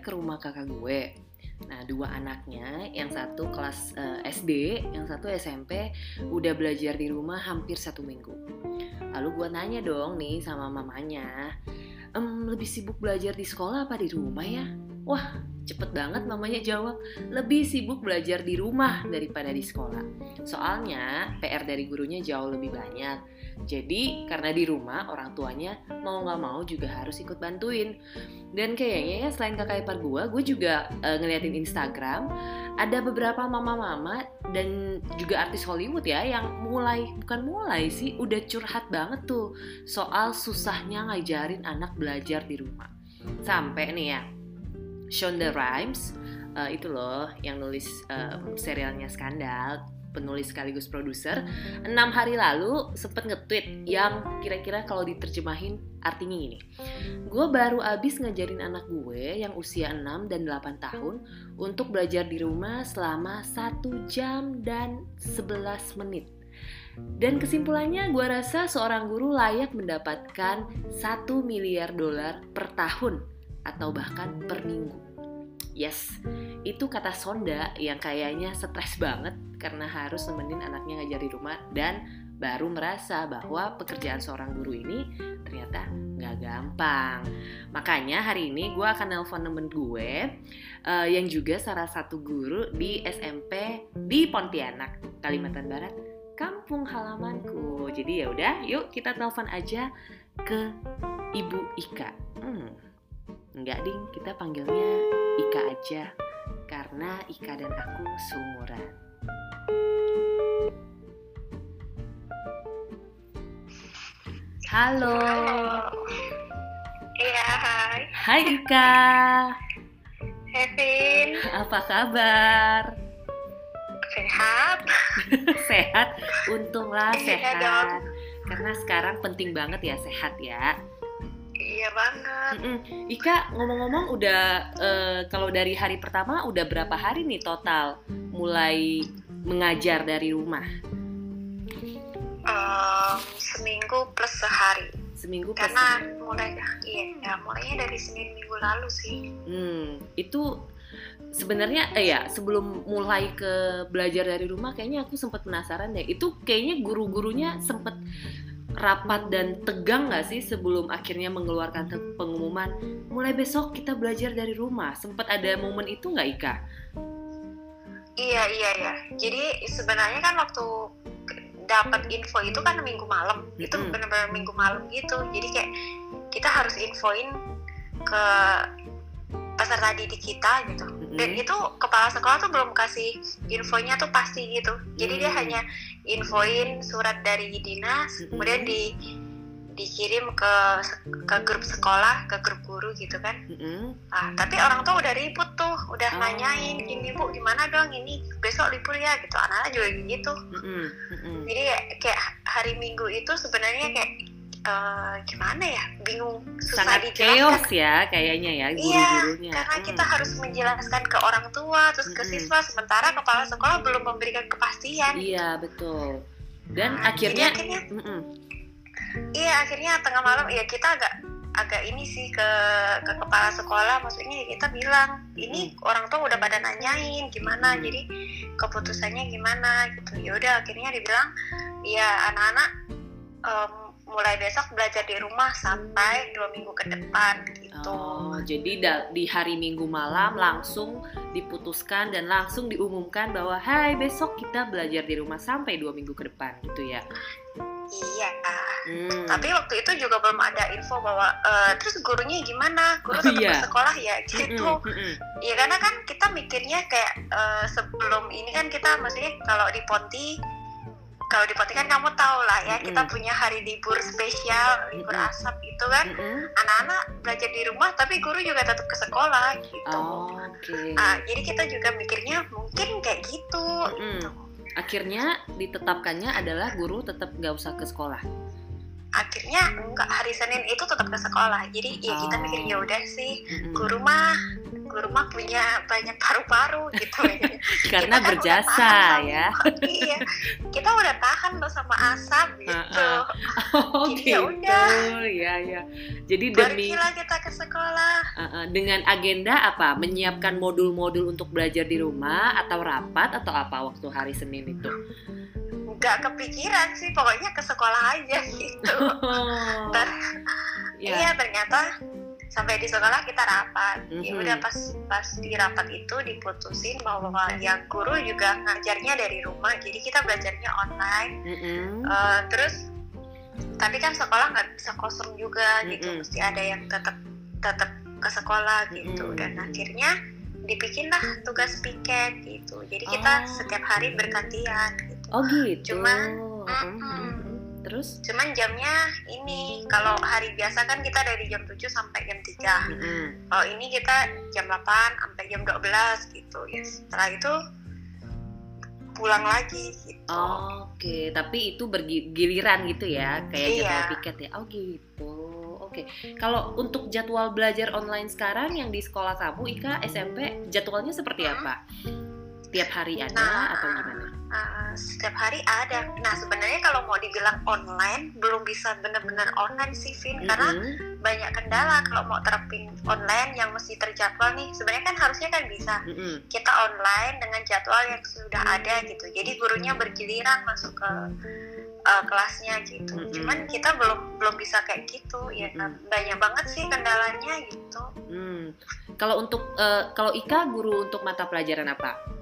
ke rumah kakak gue. Nah, dua anaknya, yang satu kelas uh, eh, SD, yang satu SMP, udah belajar di rumah hampir satu minggu. Lalu gue nanya dong nih sama mamanya, lebih sibuk belajar di sekolah apa di rumah ya? Wah, cepet banget mamanya jawab, lebih sibuk belajar di rumah daripada di sekolah. Soalnya PR dari gurunya jauh lebih banyak. Jadi karena di rumah orang tuanya mau nggak mau juga harus ikut bantuin. Dan kayaknya ya selain kakak ipar gue, gue juga uh, ngeliatin Instagram ada beberapa mama-mama dan juga artis Hollywood ya yang mulai bukan mulai sih udah curhat banget tuh soal susahnya ngajarin anak belajar di rumah. Sampai nih ya, Shonda Rhimes uh, itu loh yang nulis um, serialnya Skandal penulis sekaligus produser, enam hari lalu sempet nge-tweet yang kira-kira kalau diterjemahin artinya ini. Gue baru abis ngajarin anak gue yang usia 6 dan 8 tahun untuk belajar di rumah selama 1 jam dan 11 menit. Dan kesimpulannya gue rasa seorang guru layak mendapatkan 1 miliar dolar per tahun atau bahkan per minggu. Yes, itu kata Sonda yang kayaknya stres banget karena harus nemenin anaknya ngajar di rumah dan baru merasa bahwa pekerjaan seorang guru ini ternyata nggak gampang. Makanya hari ini gue akan nelpon temen gue uh, yang juga salah satu guru di SMP di Pontianak, Kalimantan Barat, kampung halamanku. Jadi ya udah, yuk kita telepon aja ke Ibu Ika. Hmm, enggak ding, kita panggilnya Ika aja karena Ika dan aku seumuran. Halo. Iya, hai. Hai Ika. Kevin. Apa kabar? Sehat. sehat, untunglah iya sehat. Karena sekarang penting banget ya sehat ya. Iya banget. Mm-mm. Ika ngomong-ngomong udah uh, kalau dari hari pertama udah berapa hari nih total mulai mengajar dari rumah? Uh, seminggu plus sehari. Seminggu plus Karena sehari. mulai iya ya mulainya dari senin minggu lalu sih. Hmm itu sebenarnya eh ya sebelum mulai ke belajar dari rumah kayaknya aku sempat penasaran deh itu kayaknya guru-gurunya sempat rapat dan tegang nggak sih sebelum akhirnya mengeluarkan pengumuman? Mulai besok kita belajar dari rumah. Sempat ada momen itu nggak Ika? Iya iya iya. Jadi sebenarnya kan waktu dapat info itu kan minggu malam. Mm -hmm. itu benar-benar minggu malam gitu. Jadi kayak kita harus infoin ke peserta didik kita gitu. Dan itu kepala sekolah tuh belum kasih infonya tuh pasti gitu. Jadi dia hanya infoin surat dari dinas kemudian di dikirim ke ke grup sekolah ke grup guru gitu kan. Ah tapi orang tuh udah ribut tuh udah oh. nanyain ini bu gimana dong ini? Besok libur ya? Gitu. Anak-anak juga gitu. Jadi kayak hari minggu itu sebenarnya kayak uh, gimana ya? Bingung susah sangat chaos ya kayaknya ya guru-gurunya. iya, karena hmm. kita harus menjelaskan ke orang tua terus ke siswa sementara kepala sekolah belum memberikan kepastian. Iya betul. Dan nah, akhirnya, akhirnya iya akhirnya tengah malam ya kita agak agak ini sih ke ke kepala sekolah. Maksudnya kita bilang ini orang tua udah pada nanyain gimana jadi keputusannya gimana? Gitu. Ya udah akhirnya dibilang ya anak-anak um, mulai besok belajar di rumah sampai dua minggu ke depan gitu. Oh, jadi di hari Minggu malam langsung diputuskan dan langsung diumumkan bahwa Hai besok kita belajar di rumah sampai dua minggu ke depan gitu ya. Iya. Hmm. Tapi waktu itu juga belum ada info bahwa uh, terus gurunya gimana? Guru oh, tetap iya. sekolah ya gitu. Mm -mm, Ya karena kan kita mikirnya kayak uh, sebelum ini kan kita maksudnya kalau di Ponti kalau di kan kamu tahu lah ya kita punya hari libur spesial libur asap itu kan. Anak-anak belajar di rumah tapi guru juga tetap ke sekolah gitu. Oh, okay. nah, jadi kita juga mikirnya mungkin kayak gitu, gitu. akhirnya ditetapkannya adalah guru tetap nggak usah ke sekolah. Akhirnya enggak hari Senin itu tetap ke sekolah. Jadi ya kita mikir ya udah sih guru mah guru mah punya banyak paru-paru gitu. Karena kan berjasa ya. iya kita udah tahan loh sama asap gitu. Uh, uh. oh jadi ya gitu. udah. Ya ya jadi demi kita ke sekolah. Uh, uh, dengan agenda apa? Menyiapkan modul-modul untuk belajar di rumah atau rapat atau apa waktu hari Senin itu? Nggak kepikiran sih pokoknya ke sekolah aja gitu. Ter yeah. iya ternyata sampai di sekolah kita rapat mm-hmm. ya udah pas pas di rapat itu diputusin bahwa yang guru juga ngajarnya dari rumah jadi kita belajarnya online mm-hmm. uh, terus tapi kan sekolah nggak bisa kosong juga mm-hmm. gitu mesti ada yang tetap tetap ke sekolah gitu mm-hmm. dan akhirnya dibikinlah tugas piket gitu jadi kita oh. setiap hari bergantian gitu Oh gitu. Cuman, mm -mm. Terus? Cuman jamnya ini kalau hari biasa kan kita dari jam 7 sampai jam 3 mm Kalau ini kita jam 8 sampai jam 12 gitu ya. Setelah itu pulang lagi gitu. Oh, Oke, okay. tapi itu bergiliran gitu ya, kayak iya. jadwal piket ya. Oh gitu. Oke, okay. kalau untuk jadwal belajar online sekarang yang di sekolah kamu, Ika SMP, jadwalnya seperti apa? Tiap hari ada nah, atau gimana? Uh, setiap hari ada. Nah sebenarnya kalau mau dibilang online belum bisa benar-benar online sih, Vin, mm -hmm. karena banyak kendala kalau mau terapin online yang mesti terjadwal nih. Sebenarnya kan harusnya kan bisa mm -hmm. kita online dengan jadwal yang sudah ada gitu. Jadi gurunya bergiliran masuk ke uh, kelasnya gitu. Mm -hmm. Cuman kita belum belum bisa kayak gitu ya kan. Banyak banget sih kendalanya gitu. Mm. Kalau untuk uh, kalau Ika guru untuk mata pelajaran apa?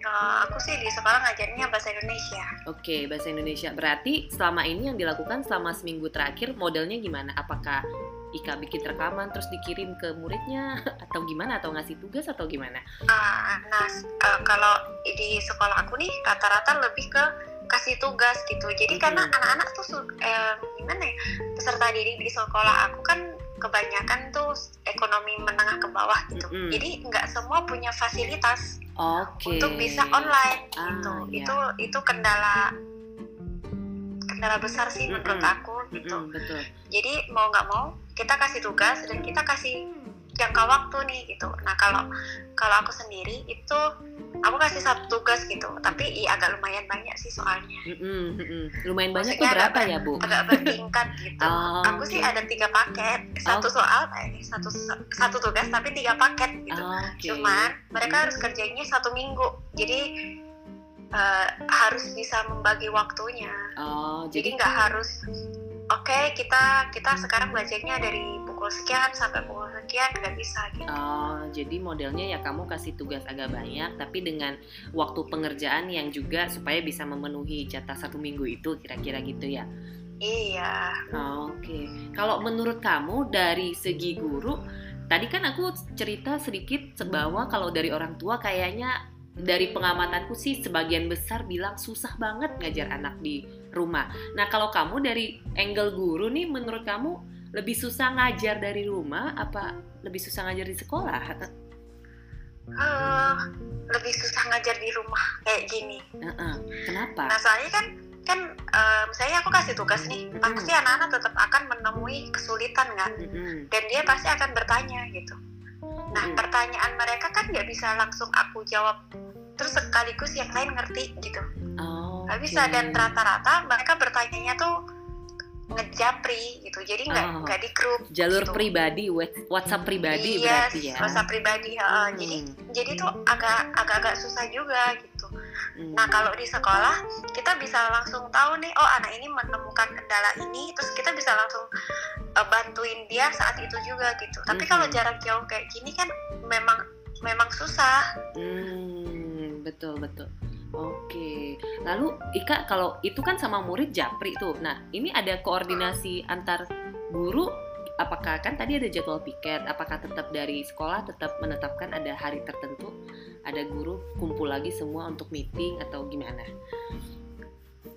Uh, aku sih di sekolah ngajarnya bahasa Indonesia. Oke, okay, bahasa Indonesia. Berarti selama ini yang dilakukan selama seminggu terakhir modelnya gimana? Apakah Ika bikin rekaman terus dikirim ke muridnya atau gimana? Atau ngasih tugas atau gimana? Uh, nah, uh, kalau di sekolah aku nih rata-rata lebih ke kasih tugas gitu. Jadi hmm. karena anak-anak tuh eh, gimana ya peserta didik di sekolah aku kan kebanyakan tuh ekonomi menengah ke bawah gitu. Mm -hmm. Jadi nggak semua punya fasilitas okay. untuk bisa online ah, gitu. Yeah. Itu itu kendala kendala besar sih mm -hmm. menurut aku gitu. Mm -hmm, betul. Jadi mau nggak mau kita kasih tugas dan kita kasih jangka waktu nih gitu. Nah kalau kalau aku sendiri itu aku kasih satu tugas gitu tapi iya agak lumayan banyak sih soalnya mm -hmm. lumayan banyak tuh berapa agak, ya bu agak bertingkat gitu oh, aku okay. sih ada tiga paket satu oh. soal eh satu satu tugas tapi tiga paket gitu oh, okay. cuman mereka harus kerjanya satu minggu jadi uh, harus bisa membagi waktunya oh, jadi nggak harus oke okay, kita kita sekarang belajarnya dari pukul sekian sampai pukul sekian nggak bisa gitu. Oh, jadi modelnya ya kamu kasih tugas agak banyak, tapi dengan waktu pengerjaan yang juga supaya bisa memenuhi jatah satu minggu itu kira-kira gitu ya? Iya. Oh, Oke, okay. kalau menurut kamu dari segi guru, tadi kan aku cerita sedikit bahwa kalau dari orang tua kayaknya dari pengamatanku sih sebagian besar bilang susah banget ngajar anak di rumah. Nah kalau kamu dari angle guru nih, menurut kamu lebih susah ngajar dari rumah apa lebih susah ngajar di sekolah? Uh, lebih susah ngajar di rumah kayak gini. Uh -uh. Kenapa? Nah soalnya kan kan uh, misalnya aku kasih tugas nih, mm -hmm. pasti anak-anak tetap akan menemui kesulitan kan, mm -hmm. dan dia pasti akan bertanya gitu. Nah mm -hmm. pertanyaan mereka kan nggak bisa langsung aku jawab, terus sekaligus yang lain ngerti gitu. Oh, Gak okay. bisa dan rata-rata mereka bertanyanya tuh ngejapri gitu jadi nggak oh, nggak di grup jalur gitu. pribadi WhatsApp pribadi yes, berarti ya WhatsApp pribadi uh, hmm. jadi jadi tuh agak agak agak susah juga gitu hmm. nah kalau di sekolah kita bisa langsung tahu nih oh anak ini menemukan kendala ini terus kita bisa langsung uh, bantuin dia saat itu juga gitu tapi hmm. kalau jarak jauh kayak gini kan memang memang susah hmm, betul betul Oke, lalu Ika kalau itu kan sama murid japri tuh. Nah, ini ada koordinasi antar guru. Apakah kan tadi ada jadwal piket? Apakah tetap dari sekolah tetap menetapkan ada hari tertentu? Ada guru kumpul lagi semua untuk meeting atau gimana?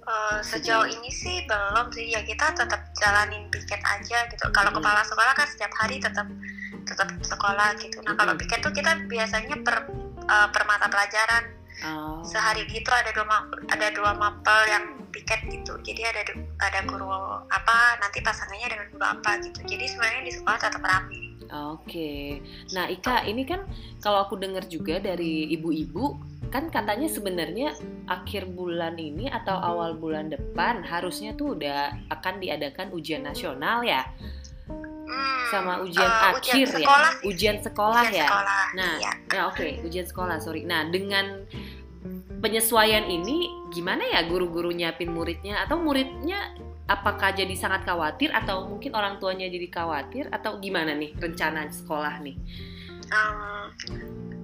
Uh, sejauh ini sih belum sih ya kita tetap jalanin piket aja gitu. Kalau hmm. kepala sekolah kan setiap hari tetap tetap sekolah gitu. Nah kalau piket tuh kita biasanya per uh, per mata pelajaran Oh. Sehari gitu ada dua ada dua mapel yang piket gitu. Jadi ada ada guru apa nanti pasangannya dengan guru apa gitu. Jadi sebenarnya di sekolah tetap ramai. Oke. Nah, Ika, ini kan kalau aku dengar juga dari ibu-ibu kan katanya sebenarnya akhir bulan ini atau awal bulan depan harusnya tuh udah akan diadakan ujian nasional ya. Hmm, Sama ujian eh, akhir ujian ya. sekolah sih. Ujian sekolah Ujian ya. sekolah, Nah, iya. ya oke, ujian sekolah, sorry. Nah, dengan penyesuaian ini gimana ya guru-guru nyiapin muridnya atau muridnya apakah jadi sangat khawatir atau mungkin orang tuanya jadi khawatir atau gimana nih rencana sekolah nih? Em,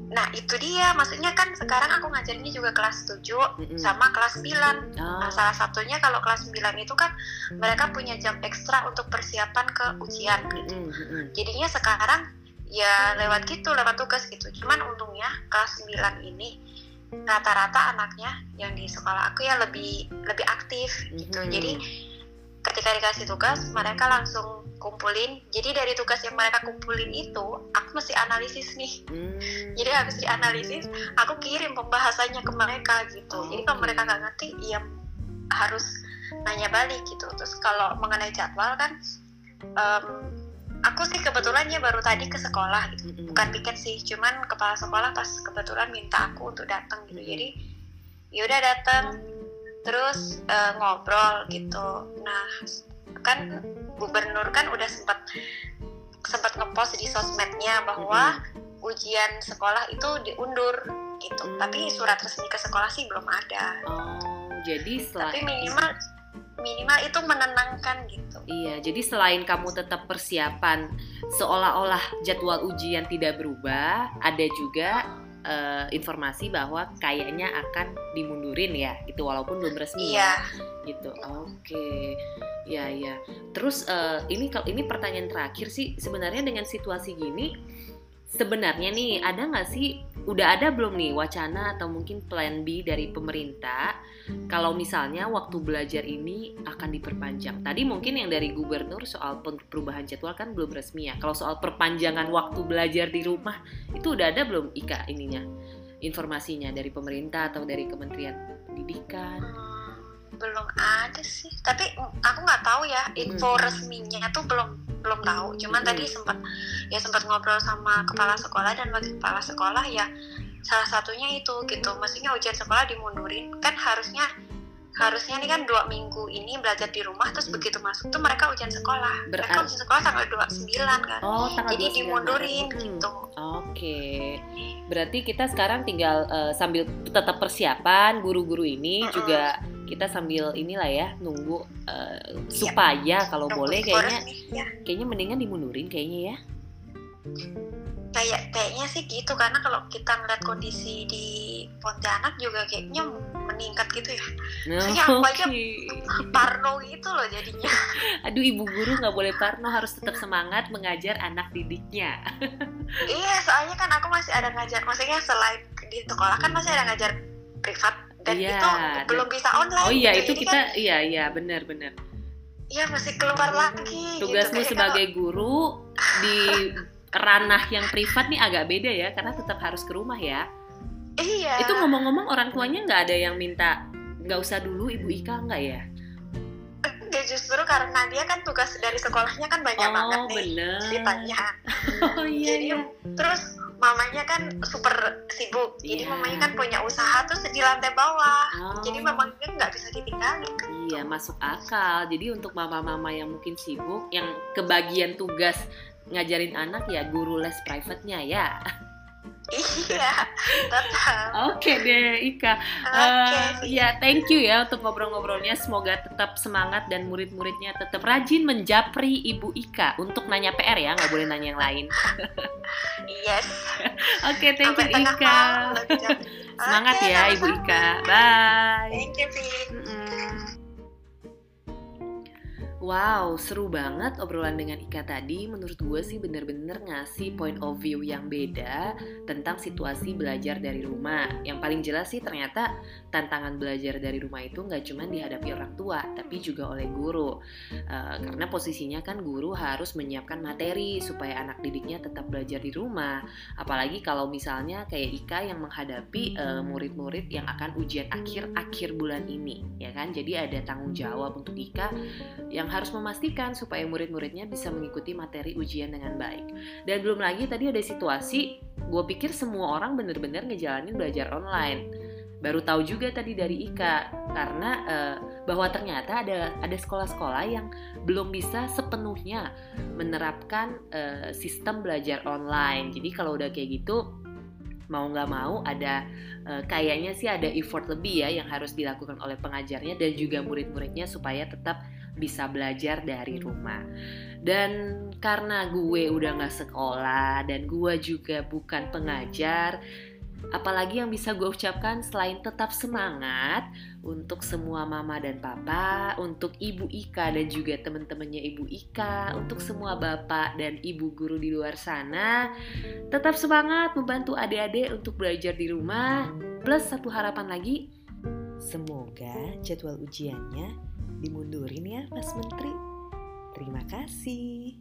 nah itu dia, maksudnya kan sekarang aku ngajarinnya juga kelas 7 Mm-mm. sama kelas 9 Ah, Nah, salah satunya kalau kelas 9 itu kan mereka punya jam ekstra untuk persiapan ke ujian gitu. mm-mm. Jadinya sekarang ya lewat gitu, lewat tugas gitu. Cuman untungnya kelas 9 ini rata-rata anaknya yang di sekolah aku ya lebih lebih aktif gitu. Mhm. Jadi ketika dikasih tugas mereka langsung kumpulin. Jadi dari tugas yang mereka kumpulin itu aku mesti analisis nih. Hmm, Jadi habis dianalisis, aku kirim pembahasannya ke mereka gitu. Oh, Jadi kalau mereka nggak ngerti, ya harus nanya balik gitu. Terus kalau mengenai jadwal kan, em, aku sih kebetulan ya baru tadi ke sekolah gitu. mm-mm. Bukan piket sih, cuman kepala sekolah pas kebetulan minta aku untuk datang gitu. Jadi ya udah datang, terus eh, ngobrol gitu. Nah kan gubernur kan udah sempat sempat ngepost di sosmednya bahwa ujian sekolah itu diundur gitu. Hmm. Tapi surat resmi ke sekolah sih belum ada. Oh, jadi Tapi minimal minimal itu menenangkan gitu. Iya, jadi selain kamu tetap persiapan seolah-olah jadwal ujian tidak berubah, ada juga eh, informasi bahwa kayaknya akan dimundurin ya, itu walaupun belum resmi Iya. ya, gitu. Oke, ya ya. Terus eh, ini kalau ini pertanyaan terakhir sih, sebenarnya dengan situasi gini, sebenarnya nih ada nggak sih, udah ada belum nih wacana atau mungkin plan B dari pemerintah kalau misalnya waktu belajar ini akan diperpanjang. Tadi mungkin yang dari gubernur soal perubahan jadwal kan belum resmi ya. Kalau soal perpanjangan waktu belajar di rumah itu udah ada belum Ika ininya informasinya dari pemerintah atau dari Kementerian Pendidikan? Belum ada sih. Tapi mm, aku nggak tahu ya info Hmm. resminya tuh belum belum tahu. Cuman Hmm. tadi sempat ya sempat ngobrol sama kepala sekolah dan bagi kepala sekolah ya salah satunya itu gitu. Maksudnya ujian sekolah dimundurin kan harusnya harusnya nih kan dua minggu ini belajar di rumah terus begitu masuk tuh mereka ujian sekolah. Mereka Berarti- ujian sekolah tanggal 29 kan. Oh, tanggal Jadi 29 dimundurin. Hmm, gitu. Oke. Berarti kita sekarang tinggal eh, sambil tetap persiapan guru-guru ini Mm-mm. juga kita sambil inilah ya nunggu eh, Iya. supaya kalau Nunggu boleh kayaknya ya. kayaknya mendingan dimundurin kayaknya ya. kayak kayaknya sih gitu karena kalau kita ngeliat kondisi di Pontianak juga kayaknya meningkat gitu ya Maksudnya aku aja-. Parno gitu loh jadinya Aduh ibu guru nggak boleh parno harus tetap semangat mengajar anak didiknya. iya soalnya kan aku masih ada ngajar maksudnya selain di sekolah kan masih ada ngajar privat dan Iya, itu dan- belum bisa online Oh iya gitu. itu Jadi kita kan, iya iya benar benar. iya masih keluar lagi Tugasmu gitu. Sebagai guru di ranah yang privat nih agak beda ya karena tetap harus ke rumah ya. kalau- iya Itu ngomong-ngomong orang tuanya nggak ada yang minta nggak usah dulu ibu Ika nggak ya? Enggak justru karena dia kan tugas dari sekolahnya kan banyak banget Oh nih bener. ceritanya Oh iya Jadi, iya. terus mamanya kan super sibuk jadi Iya. mamanya kan punya usaha terus di lantai bawah Oh. jadi mamanya nggak bisa ditinggalin Iya masuk akal. Jadi untuk mama-mama yang mungkin sibuk, yang kebagian tugas ngajarin anak ya guru les private-nya ya. Iya tetap Oke deh Ika. oke Eh, sih. ya thank you ya untuk ngobrol-ngobrolnya. Semoga tetap semangat dan murid-muridnya tetap rajin menjapri Ibu Ika untuk nanya PR ya, nggak boleh nanya yang lain. yes Oke thank sampai you Ika. malam. Semangat Oke, ya Ibu. Ika. Bye. thank you. Wow, seru banget obrolan dengan Ika tadi. Menurut gue sih bener-bener ngasih point of view yang beda tentang situasi belajar dari rumah. Yang paling jelas sih ternyata tantangan belajar dari rumah itu nggak cuma dihadapi orang tua, tapi juga oleh guru. Eh, karena posisinya kan guru harus menyiapkan materi supaya anak didiknya tetap belajar di rumah. Apalagi kalau misalnya kayak Ika yang menghadapi eh, murid-murid yang akan ujian akhir akhir bulan ini, ya kan? Jadi ada tanggung jawab untuk Ika yang yang harus memastikan supaya murid-muridnya bisa mengikuti materi ujian dengan baik. Dan belum lagi tadi ada situasi, gue pikir semua orang bener-bener ngejalanin belajar online. Baru tahu juga tadi dari Ika karena uh, bahwa ternyata ada ada sekolah-sekolah yang belum bisa sepenuhnya menerapkan uh, sistem belajar online. Jadi kalau udah kayak gitu mau nggak mau ada uh, kayaknya sih ada effort lebih ya yang harus dilakukan oleh pengajarnya dan juga murid-muridnya supaya tetap bisa belajar dari rumah. Dan karena gue udah nggak sekolah dan gue juga bukan pengajar, Apalagi yang bisa gue ucapkan selain tetap semangat untuk semua mama dan papa, untuk ibu Ika dan juga teman-temannya ibu Ika, untuk semua bapak dan ibu guru di luar sana, tetap semangat membantu adik-adik untuk belajar di rumah. Plus satu harapan lagi, semoga jadwal ujiannya dimundurin ya Mas Menteri. Terima kasih.